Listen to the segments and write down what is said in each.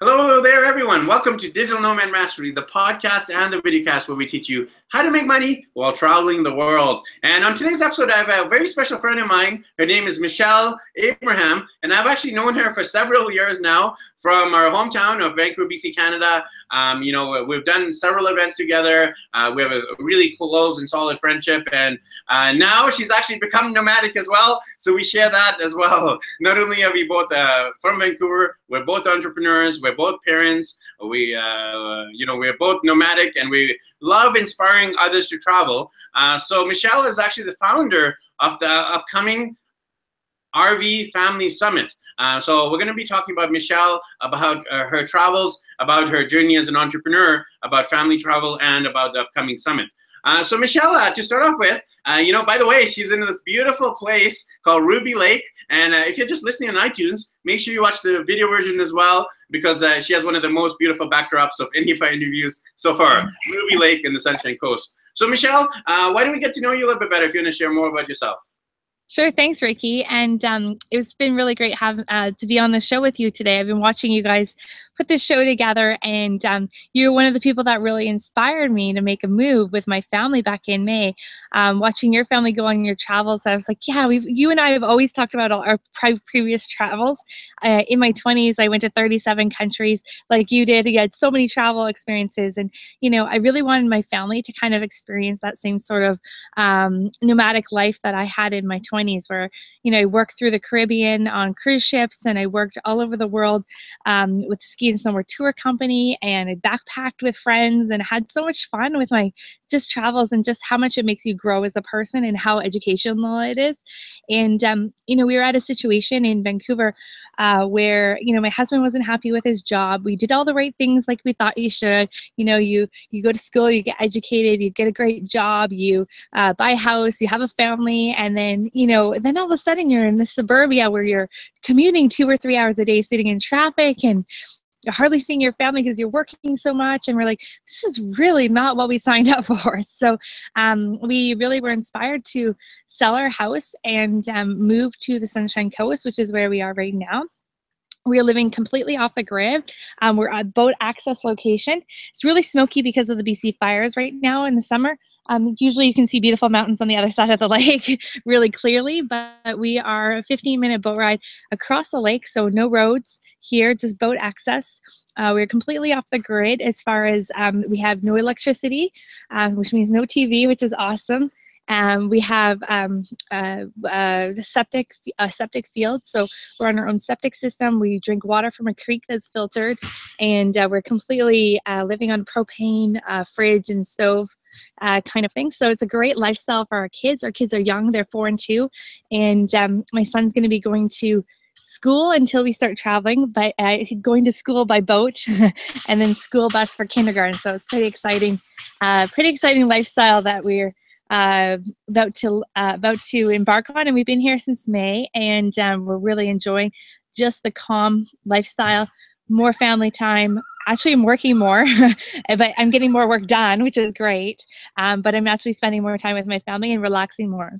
Hello there, everyone. Welcome to Digital Nomad Mastery, the podcast and the videocast where we teach you how to make money while traveling the world. And on today's episode, I have a very special friend of mine. Her name is Michelle Abraham, and I've actually known her for several years now from our hometown of Vancouver, BC, Canada. Um, you know, we've done several events together. Uh, we have a really close and solid friendship, and uh, now she's actually become nomadic as well. So we share that as well. Not only are we both uh, from Vancouver, we're both entrepreneurs, we're both parents. We, uh, you know, we're both nomadic, and we love inspiring others to travel. Uh, so Michelle is actually the founder of the upcoming RV Family Summit. Uh, so we're going to be talking about Michelle, about uh, her travels, about her journey as an entrepreneur, about family travel, and about the upcoming summit. Uh, so Michelle, uh, to start off with, uh, you know, by the way, she's in this beautiful place called Ruby Lake. And uh, if you're just listening on iTunes, make sure you watch the video version as well, because she has one of the most beautiful backdrops of any of our interviews so far, Ruby Lake and the Sunshine Coast. So Michelle, why don't we get to know you a little bit better if you want to share more about yourself? Sure, thanks, Ricky. And um, it's been really great have uh, to be on the show with you today. I've been watching you guys put this show together, and um, you're one of the people that really inspired me to make a move with my family back in May. Um, watching your family go on your travels, I was like, yeah, we you and I have always talked about our pre- previous travels. Uh, in my 20s, I went to 37 countries, like you did. You had so many travel experiences, and you know, I really wanted my family to kind of experience that same sort of um, nomadic life that I had in my 20s 20s where you know i worked through the caribbean on cruise ships and i worked all over the world um, with ski and snowboard tour company and i backpacked with friends and had so much fun with my just travels and just how much it makes you grow as a person and how educational it is and um, you know we were at a situation in vancouver uh, where you know my husband wasn't happy with his job. We did all the right things like we thought you should. You know, you you go to school, you get educated, you get a great job, you uh, buy a house, you have a family, and then you know, then all of a sudden you're in the suburbia where you're commuting two or three hours a day, sitting in traffic, and you're hardly seeing your family because you're working so much and we're like this is really not what we signed up for so um, we really were inspired to sell our house and um, move to the sunshine coast which is where we are right now we are living completely off the grid. Um, we're at boat access location. It's really smoky because of the BC fires right now in the summer. Um, usually you can see beautiful mountains on the other side of the lake really clearly, but we are a 15 minute boat ride across the lake, so no roads here, just boat access. Uh, we're completely off the grid as far as um, we have no electricity, uh, which means no TV, which is awesome. Um, we have um, uh, uh, septic a septic field, so we're on our own septic system. We drink water from a creek that's filtered, and uh, we're completely uh, living on propane, uh, fridge, and stove. Uh, kind of thing. So it's a great lifestyle for our kids. Our kids are young; they're four and two, and um, my son's going to be going to school until we start traveling, but uh, going to school by boat and then school bus for kindergarten. So it's pretty exciting, uh, pretty exciting lifestyle that we're uh, about to uh, about to embark on, and we've been here since May, and um, we're really enjoying just the calm lifestyle, more family time. Actually, I'm working more, but I'm getting more work done, which is great. Um, but I'm actually spending more time with my family and relaxing more.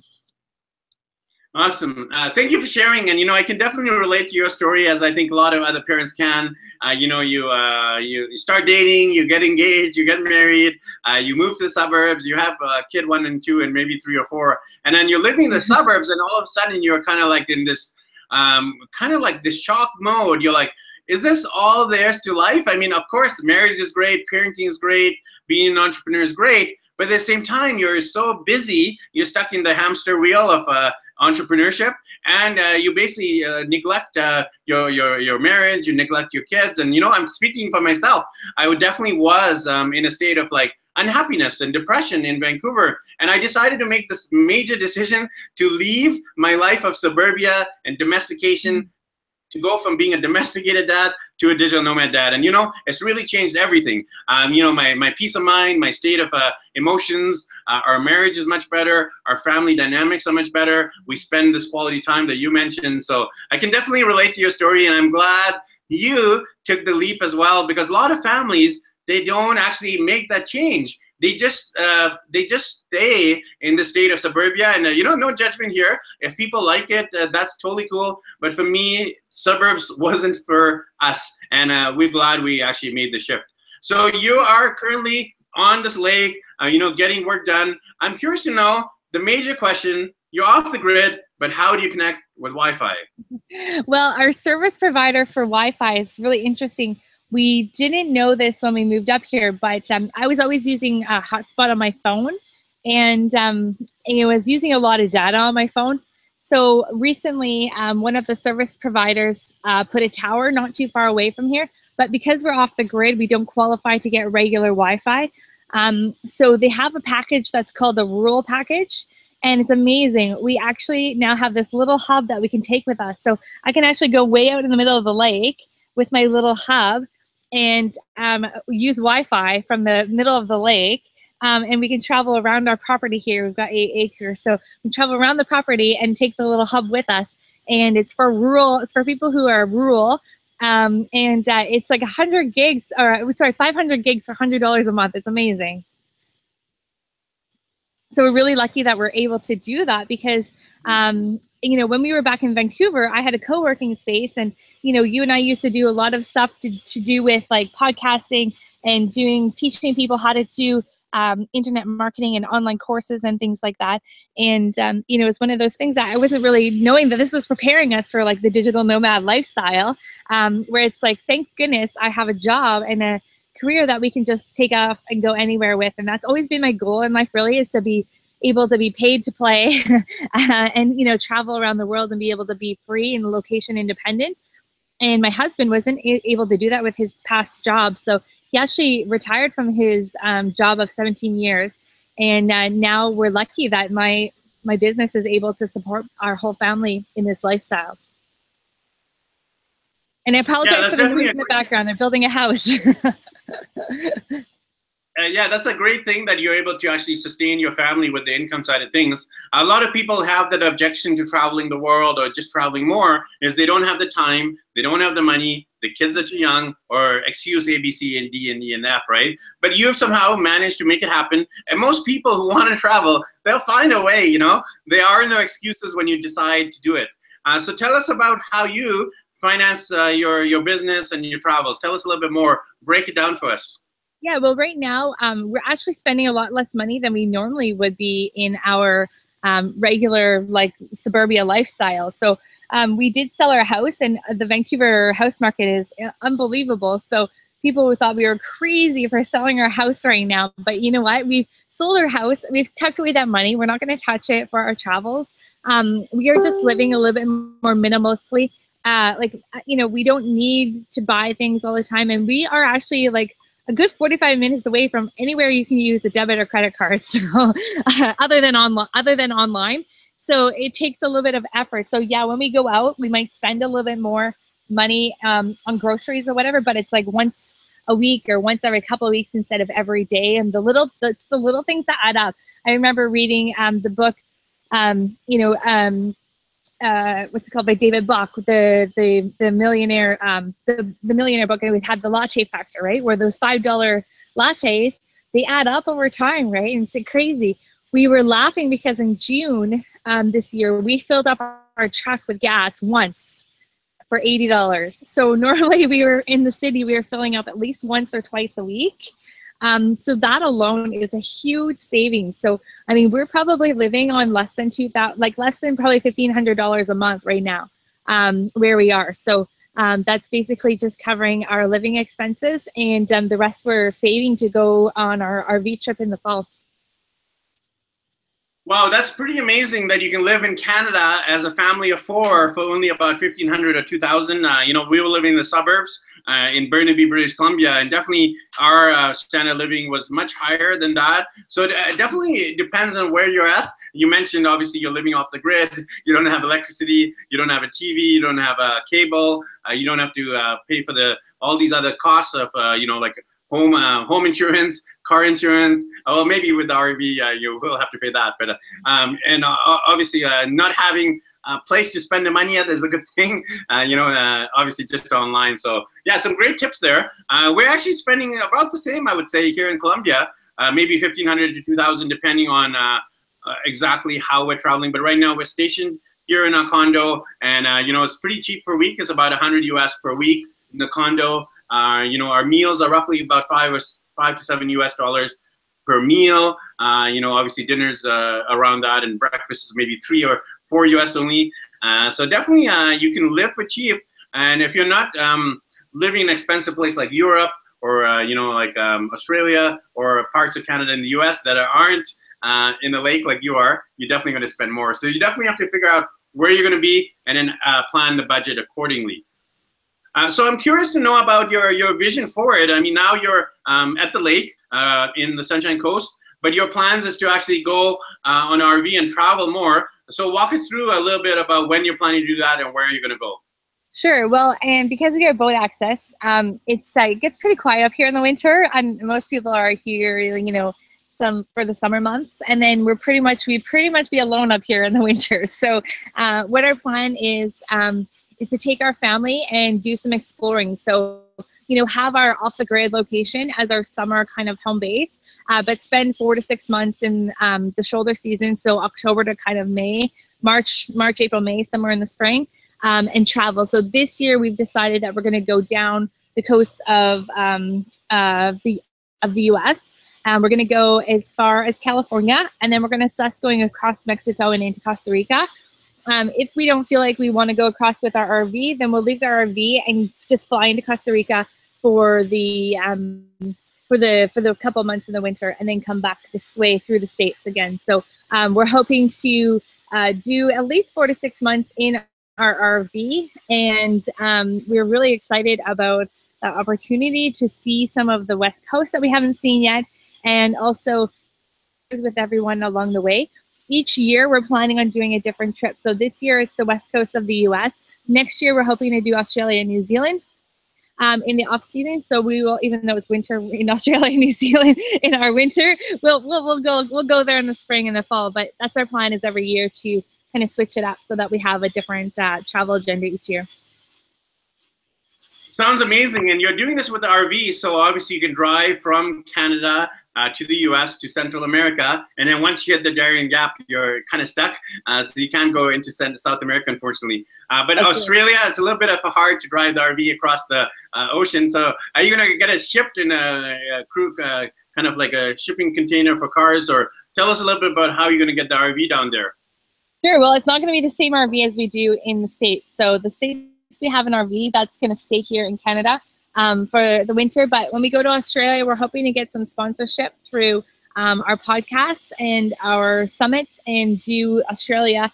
Awesome. Uh, thank you for sharing. And you know, I can definitely relate to your story, as I think a lot of other parents can. Uh, you know, you, uh, you you start dating, you get engaged, you get married, uh, you move to the suburbs, you have a kid one and two, and maybe three or four, and then you're living in the mm-hmm. suburbs, and all of a sudden you're kind of like in this, um, kind of like this shock mode. You're like, is this all there's to life? I mean, of course, marriage is great, parenting is great, being an entrepreneur is great, but at the same time, you're so busy, you're stuck in the hamster wheel of uh, entrepreneurship and uh, you basically uh, neglect uh, your, your your marriage you neglect your kids and you know i'm speaking for myself. I would definitely was um, in a state of like unhappiness and depression in vancouver and i decided to make this major decision to leave my life of suburbia and domestication to go from being a domesticated dad to a digital nomad dad. And you know, it's really changed everything. Um, you know, my, my peace of mind, my state of uh, emotions, uh, our marriage is much better. Our family dynamics are much better. We spend this quality time that you mentioned. So I can definitely relate to your story, and I'm glad you took the leap as well because a lot of families they don't actually make that change they just uh, they just stay in the state of suburbia and uh, you know no judgment here if people like it uh, that's totally cool but for me suburbs wasn't for us, and uh, we're glad we actually made the shift. So you are currently on this lake, uh, you know, getting work done. I'm curious to know the major question. You're off the grid, but how do you connect with Wi-Fi? Well, our service provider for Wi-Fi is really interesting. We didn't know this when we moved up here, but um, I was always using a hotspot on my phone, and um, was using a lot of data on my phone. So recently, um, one of the service providers uh, put a tower not too far away from here, but because we're off the grid, we don't qualify to get regular Wi-Fi. Um, so they have a package that's called the rural package, and it's amazing. We actually now have this little hub that we can take with us. So I can actually go way out in the middle of the lake with my little hub and um, use Wi-Fi from the middle of the lake. Um, and we can travel around our property here. We've got eight acres, so we travel around the property and take the little hub with us. And it's for rural. It's for people who are rural, um, and uh, it's like 100 gigs, or sorry, 500 gigs for $100 a month. It's amazing. So we're really lucky that we're able to do that because um, you know, when we were back in Vancouver, I had a co-working space and, you know, you and I used to do a lot of stuff to, to do with like podcasting and doing, teaching people how to do um, internet marketing and online courses and things like that. And, um, you know, it's one of those things that I wasn't really knowing that this was preparing us for like the digital nomad lifestyle, um, where it's like, thank goodness I have a job and a career that we can just take off and go anywhere with. And that's always been my goal in life really is to be able to be paid to play uh, and you know travel around the world and be able to be free and location independent and my husband wasn't able to do that with his past job. So he actually retired from his um, job of 17 years. And uh, now we're lucky that my my business is able to support our whole family in this lifestyle. And i apologize yeah, for the noise in the background. They're building a house uh, yeah, that's a great thing that you're able to actually sustain your family with the income side of things. A lot of people have that objection to traveling the world or just traveling more is they don't have the time, they don't have the money, the kids are too young, or excuse A, B, C, and D, and E, and F, right? But you have somehow managed to make it happen. And most people who want to travel, they'll find a way, you know? There are no excuses when you decide to do it. Uh, so tell us about how you finance uh, your, your business and your travels. Tell us a little bit more. Break it down for us. Yeah, well, right now um, we're actually spending a lot less money than we normally would be in our um, regular like suburbia lifestyle. So um, we did sell our house, and the Vancouver house market is uh, unbelievable. So people thought we were crazy for selling our house right now, but you know what? We've sold our house. We've tucked away that money. We're not going to touch it for our travels. Um, we are just living a little bit more minimally. Uh, like uh, you know, we don't need to buy things all the time, and we are actually like a good 45 minutes away from anywhere you can use a debit or credit card. So uh, other than online, other than online. So it takes a little bit of effort. So yeah, when we go out, we might spend a little bit more money um, on groceries or whatever, but it's like once a week or once every couple of weeks instead of every day. And the little, it's the little things that add up. I remember reading um, the book, um, you know, um, uh, what's it called by David Bach, the the the millionaire um, the the millionaire book, and we had the latte factor, right? Where those five dollar lattes they add up over time, right? And it's crazy. We were laughing because in June um, this year we filled up our truck with gas once for eighty dollars. So normally we were in the city, we were filling up at least once or twice a week. Um, so that alone is a huge savings. So I mean, we're probably living on less than two thousand, like less than probably fifteen hundred dollars a month right now, um, where we are. So um, that's basically just covering our living expenses, and um, the rest we're saving to go on our RV trip in the fall. Wow, that's pretty amazing that you can live in Canada as a family of four for only about 1500 or 2000. Uh, you know, we were living in the suburbs uh, in Burnaby, British Columbia, and definitely our uh, standard of living was much higher than that. So it uh, definitely depends on where you're at. You mentioned obviously you're living off the grid. You don't have electricity. You don't have a TV. You don't have a cable. Uh, you don't have to uh, pay for the all these other costs of you know like home home insurance, car insurance. Uh, well, maybe with the RV, uh, you will have to pay that. But uh, um, and uh, obviously, not having a place to spend the money at is a good thing. You know, obviously just online. So yeah, some great tips there. we're actually spending about the same, I would say, here in Colombia. maybe 1500 to 2000 depending on exactly how we're traveling. But right now we're stationed you're in a condo, and uh, you know it's pretty cheap per week. It's about 100 US per week in the condo. Uh, you know our meals are roughly about five or five to seven US dollars per meal. Uh, you know obviously dinners uh, around that, and breakfast is maybe three or four US only. Uh, so definitely you can live for cheap. And if you're not um, living in an expensive place like Europe or uh, you know like um, Australia or parts of Canada and the U.S. that aren't uh, in the lake like you are, you're definitely going to spend more. So you definitely have to figure out where you're going to be and then uh, plan the budget accordingly. Uh, so I'm curious to know about your your vision for it. I mean, now you're um, at the lake uh, in the Sunshine Coast, but your plans is to actually go uh, on RV and travel more. So walk us through a little bit about when you're planning to do that and where you're going to go. Sure. Well, and because we have boat access, um, it's uh, it gets pretty quiet up here in the winter, and most people are here, you know, some for the summer months, and then we're pretty much we pretty much be alone up here in the winter. So, uh, what our plan is um, is to take our family and do some exploring. So, you know, have our off the grid location as our summer kind of home base, uh, but spend four to six months in um, the shoulder season, so October to kind of May, March, March, April, May, somewhere in the spring um, and travel. So this year we've decided that we're going to go down the coast of um, uh, the of the U.S. Um, we're going to go as far as California, and then we're going to assess going across Mexico and into Costa Rica. Um, if we don't feel like we want to go across with our RV, then we'll leave our RV and just fly into Costa Rica for the um, for the for the couple months in the winter, and then come back this way through the states again. So um, we're hoping to uh, do at least four to six months in our RV, and um, we're really excited about the opportunity to see some of the West Coast that we haven't seen yet, and also with everyone along the way. Each year, we're planning on doing a different trip. So this year, it's the West Coast of the U.S. Next year, we're hoping to do Australia and New Zealand. Um, in the off season. So we will, even though it's winter in Australia and New Zealand in our winter, we'll, we'll, we'll go, we'll go there in the spring and the fall. But that's our plan is every year to kind of switch it up so that we have a different uh, travel agenda each year. Sounds amazing. And you're doing this with the RV, so obviously you can drive from Canada uh, to the US to Central America. And then once you hit the Darien Gap, you're kind of stuck. Uh, so you can't go into South America, unfortunately. Uh, but okay. Australia, it's a little bit of a hard to drive the RV across the uh, ocean. So are you going to get it shipped in a, a crew, uh, kind of like a shipping container for cars? Or tell us a little bit about how you're going to get the RV down there. Sure. Well, it's not going to be the same RV as we do in the States. So the States we have an RV that's going to stay here in Canada um, for the winter. But when we go to Australia, we're hoping to get some sponsorship through um, our podcasts and our summits and do Australia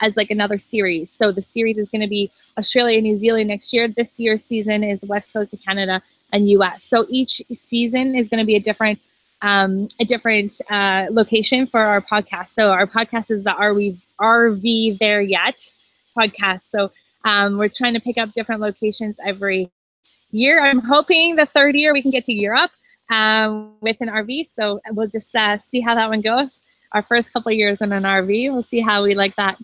as like another series. So the series is going to be Australia, New Zealand next year. This year's season is West Coast of Canada and US. So each season is going to be a different um, a different uh, location for our podcast. So our podcast is the Are We RV There Yet podcast. So um, we're trying to pick up different locations every year. I'm hoping the third year we can get to Europe um, with an RV. So we'll just uh, see how that one goes. Our first couple years in an RV, we'll see how we like that.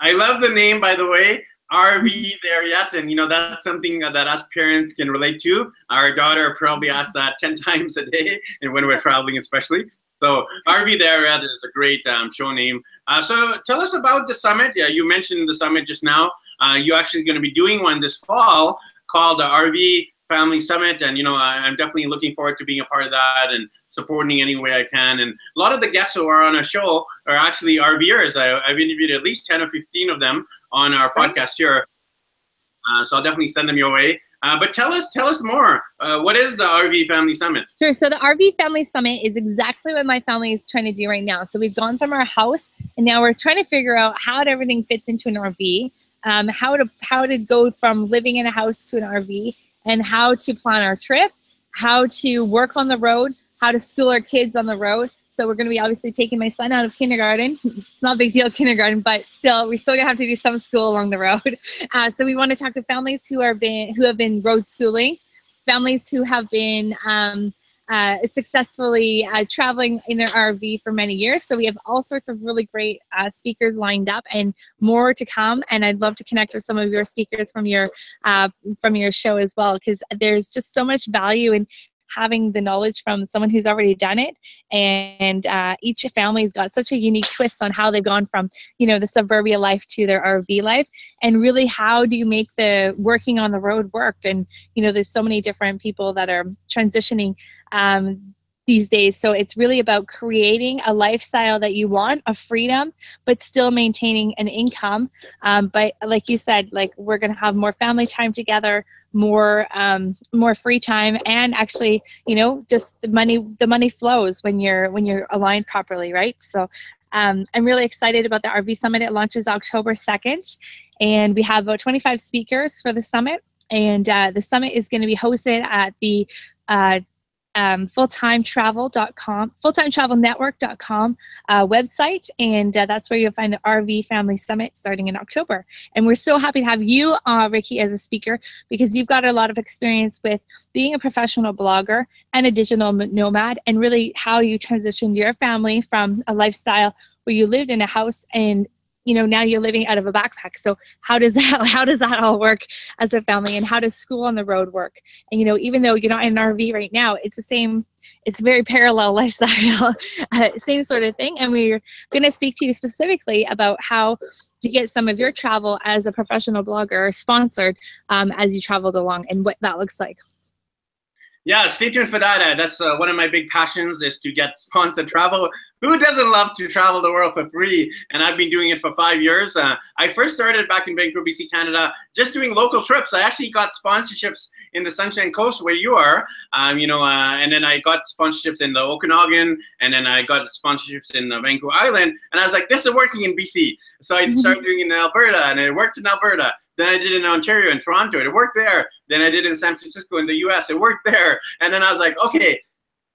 I love the name, by the way. RV there yet? And you know that's something that us parents can relate to. Our daughter probably asks that ten times a day, and when we're traveling, especially. So RV there is a great um, show name. Uh, so tell us about the summit. Yeah, you mentioned the summit just now. Uh, you're actually going to be doing one this fall called the RV Family Summit, and you know I'm definitely looking forward to being a part of that and supporting any way I can. And a lot of the guests who are on our show are actually RVers. I, have interviewed at least 10 or 15 of them on our podcast here. Uh, so I'll definitely send them your way. Uh, but tell us, tell us more. Uh, what is the RV Family Summit? Sure. So the RV Family Summit is exactly what my family is trying to do right now. So we've gone from our house, and now we're trying to figure out how everything fits into an RV, um, how to how to go from living in a house to an RV, and how to plan our trip, how to work on the road, how to school our kids on the road. So we're going to be obviously taking my son out of kindergarten. It's not a big deal kindergarten, but still, we still going to have to do some school along the road. Uh, so we want to talk to families who are been who have been road schooling, families who have been um, uh, successfully uh, traveling in their RV for many years. So we have all sorts of really great uh, speakers lined up, and more to come. And I'd love to connect with some of your speakers from your uh, from your show as well, because there's just so much value in having the knowledge from someone who's already done it. And uh, each family's got such a unique twist on how they've gone from you know the suburbia life to their rv life. And really how do you make the working on the road work? And you know there's so many different people that are transitioning um, these days. So it's really about creating a lifestyle that you want, a freedom, but still maintaining an income. Um, but like you said, like we're going to have more family time together, more um, more free time, and actually, you know, just the money the money flows when you're when you're aligned properly, right? So. Um, I'm really excited about the RV Summit. It launches October 2nd, and we have about 25 speakers for the summit. And uh, the summit is going to be hosted at the uh, um, fulltimetravel.com, fulltimetravelnetwork.com uh, website, and uh, that's where you'll find the RV Family Summit starting in October. And we're so happy to have you, uh, Ricky, as a speaker because you've got a lot of experience with being a professional blogger and a digital nomad, and really how you transitioned your family from a lifestyle where you lived in a house and you know now you're living out of a backpack. So how does that how does that all work as a family and how does school on the road work? And you know even though you're not in an rv right now it's the same it's very parallel lifestyle uh, same sort of thing. And we're going to speak to you specifically about how to get some of your travel as a professional blogger sponsored um, as you traveled along and what that looks like yeah, stay tuned for that. Uh, that's uh, one of my big passions is to get sponsored travel. Who doesn't love to travel the world for free? And I've been doing it for five years. Uh, I first started back in Vancouver, BC, Canada, just doing local trips. I actually got sponsorships in the Sunshine Coast where you are, um, you know, uh, and then I got sponsorships in the Okanagan, and then I got sponsorships in Vancouver Island. And I was like, this is working in BC. So I started doing it in Alberta, and it worked in Alberta. Then I did in Ontario and Toronto. It worked there. Then I did in San Francisco in the US. It worked there. And then I was like, okay,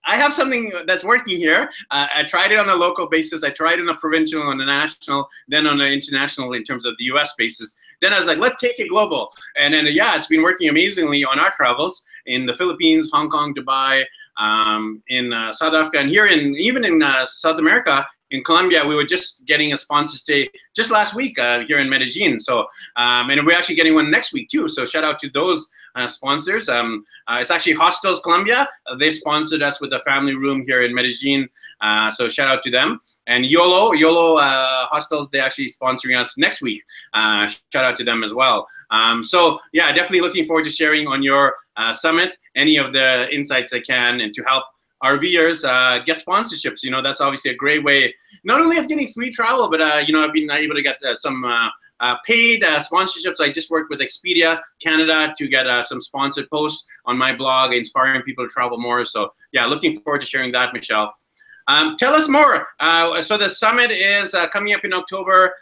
I have something that's working here. Uh, I tried it on a local basis. I tried it on a provincial, on a national, then on an international in terms of the US basis. Then I was like, let's take it global. And then, yeah, it's been working amazingly on our travels in the Philippines, Hong Kong, Dubai, um, in uh, South Africa, and here in even in uh, South America, in Colombia, we were just getting a sponsor stay just last week uh, here in Medellin. So, um, and we're actually getting one next week too. So, shout out to those uh, sponsors. Um, uh, it's actually Hostels Colombia. Uh, they sponsored us with a family room here in Medellin. Uh, so, shout out to them. And YOLO, YOLO uh, Hostels, they're actually sponsoring us next week. shout out to them as well. Um, so, yeah, definitely looking forward to sharing on your summit any of the insights I can and to help RVers uh, get sponsorships. You know, that's obviously a great way, not only of getting free travel, but uh, you know, I've been able to get uh, some uh, uh, paid uh, sponsorships. I just worked with Expedia Canada to get some sponsored posts on my blog, inspiring people to travel more. So yeah, looking forward to sharing that, Michelle. Um, tell us more. so the summit is coming up in October.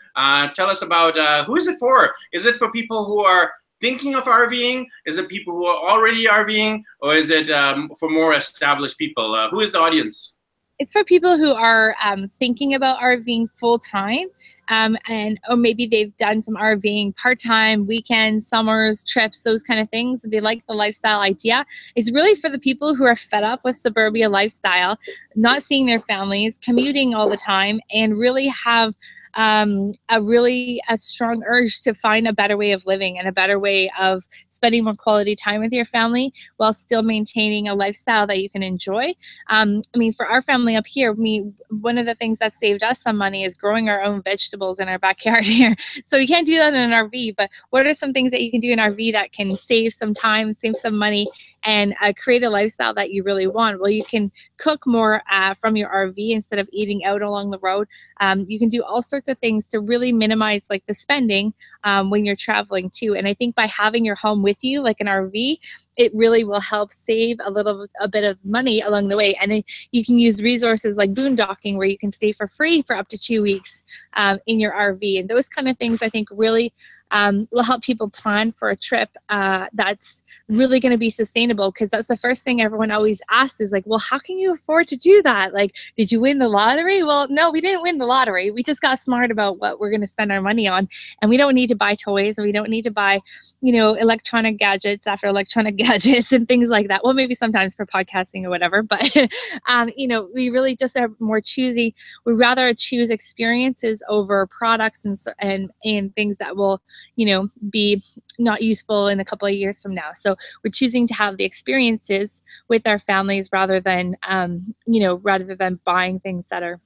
tell us about who is it for? Is it for people who are thinking of RVing? Is it people who are already RVing, or is it um, for more established people? Uh, who is the audience? It's for people who are um, thinking about RVing full time, um, and or maybe they've done some RVing part time, weekends, summers, trips, those kind of things. They like the lifestyle idea. It's really for the people who are fed up with suburbia lifestyle, not seeing their families, commuting all the time, and really have um, a really a strong urge to find a better way of living and a better way of spending more quality time with your family while still maintaining a lifestyle that you can enjoy. Um, I mean, for our family up here, me one of the things that saved us some money is growing our own vegetables in our backyard here. So you can't do that in an RV, but what are some things that you can do in RV that can save some time, save some money, and uh, create a lifestyle that you really want. Well, you can cook more uh, from your RV instead of eating out along the road. Um, you can do all sorts of things to really minimize like the spending um, when you're traveling too. And I think by having your home with you, like an RV, it really will help save a little a bit of money along the way. And then you can use resources like boondocking where you can stay for free for up to two weeks um, in your RV. And those kind of things I think really um, will help people plan for a trip uh, that's really going to be sustainable because that's the first thing everyone always asks is like well how can you afford to do that? Like did you win the lottery? Well no we didn't win the lottery. We just got smart about what we're going to spend our money on and we don't need to buy toys and we don't need to buy you know electronic gadgets after electronic gadgets and things like that. Well maybe sometimes for podcasting or whatever but um, you know we really just are more choosy. We rather choose experiences over products and and and things that will you know, be not useful in a couple of years from now. So we're choosing to have the experiences with our families rather than, um, you know, rather than buying things that are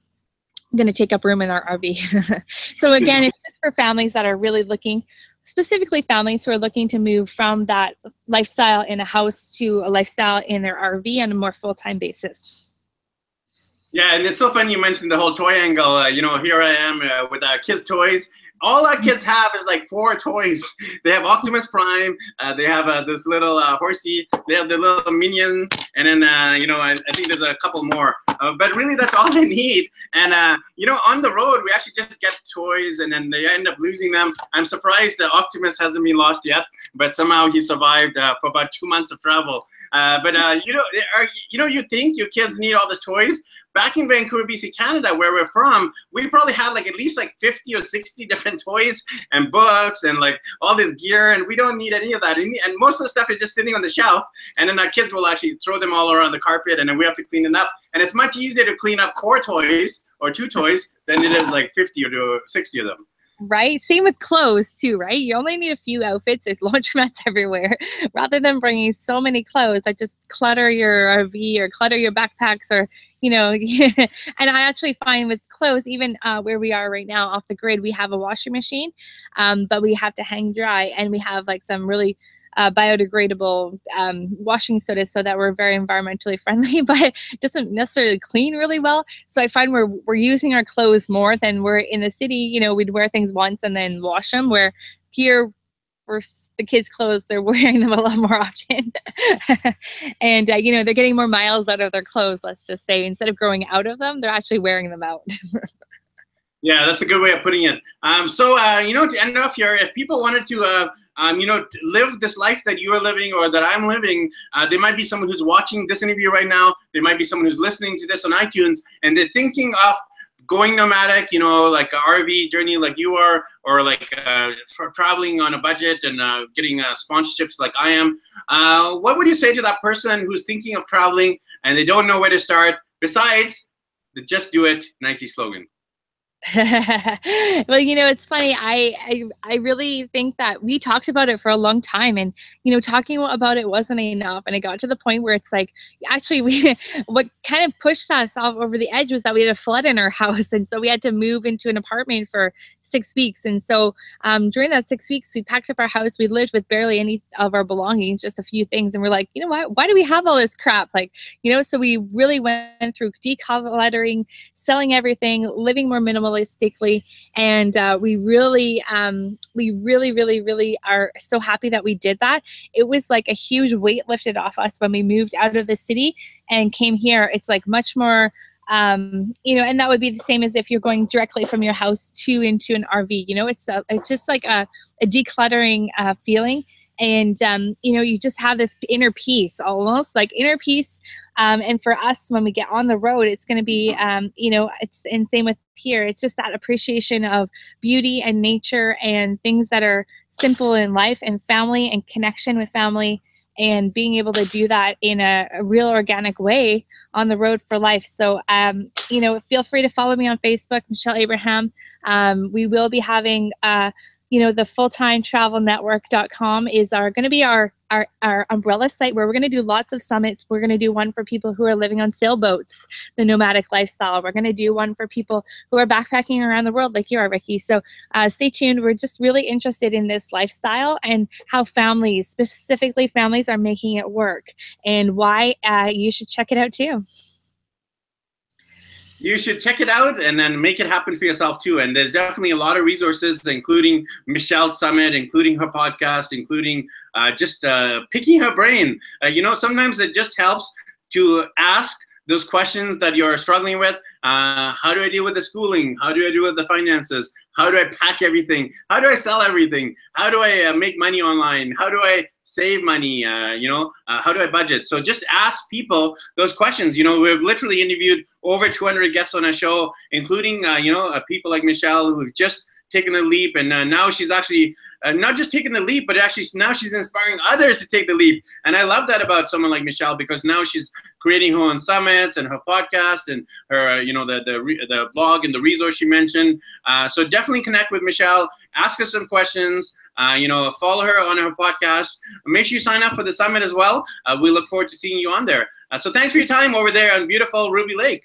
going to take up room in our RV. so again, it's just for families that are really looking, specifically families who are looking to move from that lifestyle in a house to a lifestyle in their RV on a more full-time basis. Yeah, and it's so funny you mentioned the whole toy angle. Uh, you know, here I am uh, with our kids' toys, all our kids have is like four toys. They have Optimus Prime. Uh, they have uh, this little uh, horsey. They have the little minions, and then uh, you know I, I, think there's a couple more. Uh, but really, that's all they need. And uh, you know, on the road, we actually just get toys, and then they end up losing them. I'm surprised that Optimus hasn't been lost yet, but somehow he survived for about two months of travel. Uh, but uh, you know, uh, are, you know, you think your kids need all these toys, back in Vancouver, BC, Canada, where we're from, we probably had like at least like 50 or 60 different toys and books and like all this gear, and we don't need any of that. And most of the stuff is just sitting on the shelf, and then our kids will actually throw them all around the carpet, and then we have to clean it up. And it's much easier to clean up four toys or two toys than it is like 50 or 60 of them right? Same with clothes too, right? You only need a few outfits. There's laundromats everywhere. Rather than bringing so many clothes that just clutter your RV or clutter your backpacks or, you know, and I actually find with clothes, even uh, where we are right now off the grid, we have a washing machine, um, but we have to hang dry and we have like some really uh, biodegradable um, washing soda so that we're very environmentally friendly, but it doesn't necessarily clean really well. So I find we're, we're using our clothes more than we're in the city. You know, we'd wear things once and then wash them, where here for the kids' clothes, they're wearing them a lot more often. and, uh, you know, they're getting more miles out of their clothes, let's just say. Instead of growing out of them, they're actually wearing them out. Yeah, that's a good way of putting it. Um, so, uh, you know, to end off here, if people wanted to, uh, um, you know, live this life that you are living or that I'm living, uh, there might be someone who's watching this interview right now. There might be someone who's listening to this on iTunes, and they're thinking of going nomadic, you know, like an RV journey like you are, or like uh, traveling on a budget and uh, getting uh, sponsorships like I am. Uh, what would you say to that person who's thinking of traveling and they don't know where to start, besides the Just Do It Nike slogan? well, you know, it's funny. I, I I really think that we talked about it for a long time, and you know, talking about it wasn't enough. And it got to the point where it's like, actually, we what kind of pushed us off over the edge was that we had a flood in our house, and so we had to move into an apartment for six weeks. And so um, during that six weeks, we packed up our house. We lived with barely any of our belongings, just a few things, and we're like, you know what? Why do we have all this crap? Like, you know, so we really went through decluttering, selling everything, living more minimal minimalistically and uh, we really um, we really really really are so happy that we did that. It was like a huge weight lifted off us when we moved out of the city and came here. It's like much more um, you know, and that would be the same as if you're going directly from your house to into an RV. You know, it's a, it's just like a, a decluttering uh, feeling, and um, you know, you just have this inner peace, almost like inner peace um, and for us, when we get on the road, it's going to be, um, you know, it's and same with here. It's just that appreciation of beauty and nature and things that are simple in life and family and connection with family and being able to do that in a, a real organic way on the road for life. So, um, you know, feel free to follow me on Facebook, Michelle Abraham. Um, we will be having, uh, you know, the full-time travel network.com is our going to be our our, our umbrella site where we're going to do lots of summits. We're going to do one for people who are living on sailboats, the nomadic lifestyle. We're going to do one for people who are backpacking around the world, like you are, Ricky. So uh, stay tuned. We're just really interested in this lifestyle and how families, specifically families, are making it work and why uh, you should check it out too you should check it out and then make it happen for yourself too. And there's definitely a lot of resources, including Michelle's Summit, including her podcast, including uh, just uh, picking her brain. Uh, you know, sometimes it just helps to ask those questions that you're struggling with. Uh, how do I deal with the schooling? How do I deal with the finances? How do I pack everything? How do I sell everything? How do I uh, make money online? How do I save money? Uh, you know, uh, how do I budget? So just ask people those questions. You know, we've literally interviewed over 200 guests on our show, including, uh, you know, uh, people like Michelle who've just taken the leap, and uh, now she's actually uh, not just taking the leap, but actually now she's inspiring others to take the leap. And I love that about someone like Michelle because now she's creating her own summits and her podcast and her, uh, you know, the the the blog and the resource she mentioned. Uh, so definitely connect with Michelle. Ask her some questions. Uh, you know, follow her on her podcast. Make sure you sign up for the summit as well. Uh, we look forward to seeing you on there. Uh, so thanks for your time over there on beautiful Ruby Lake.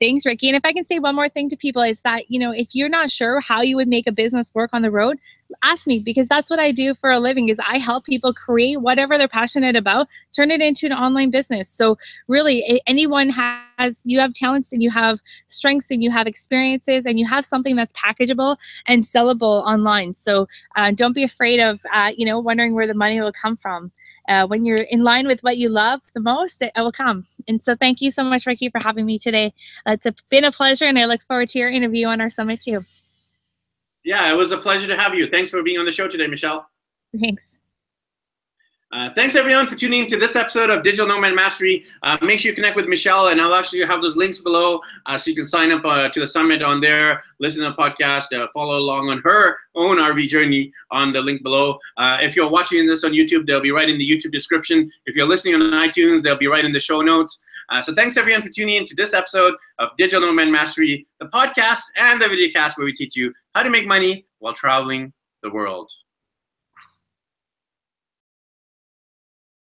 Thanks, Ricky. And if I can say one more thing to people is that, you know, if you're not sure how you would make a business work on the road, ask me because that's what I do for a living is I help people create whatever they're passionate about, turn it into an online business. So really anyone has you have talents and you have strengths and you have experiences and you have something that's packageable and sellable online. So uh, don't be afraid of uh, you know wondering where the money will come from. Uh, when you're in line with what you love the most, it, it will come. And so thank you so much, Ricky, for having me today. it's a, been a pleasure and I look forward to your interview on our summit too. Yeah, it was a pleasure to have you. Thanks for being on the show today, Michelle. Thanks. Uh, thanks everyone for tuning in to this episode of Digital Nomad Mastery. Uh, make sure you connect with Michelle, and I'll actually have those links below uh, so you can sign up uh, to the summit on there, listen to the podcast, uh, follow along on her own RV journey on the link below. Uh, if you're watching this on YouTube, they'll be right in the YouTube description. If you're listening on iTunes, they'll be right in the show notes. Uh, so thanks everyone for tuning in to this episode of Digital Nomad Mastery, the podcast and the video cast where we teach you how to make money while traveling the world.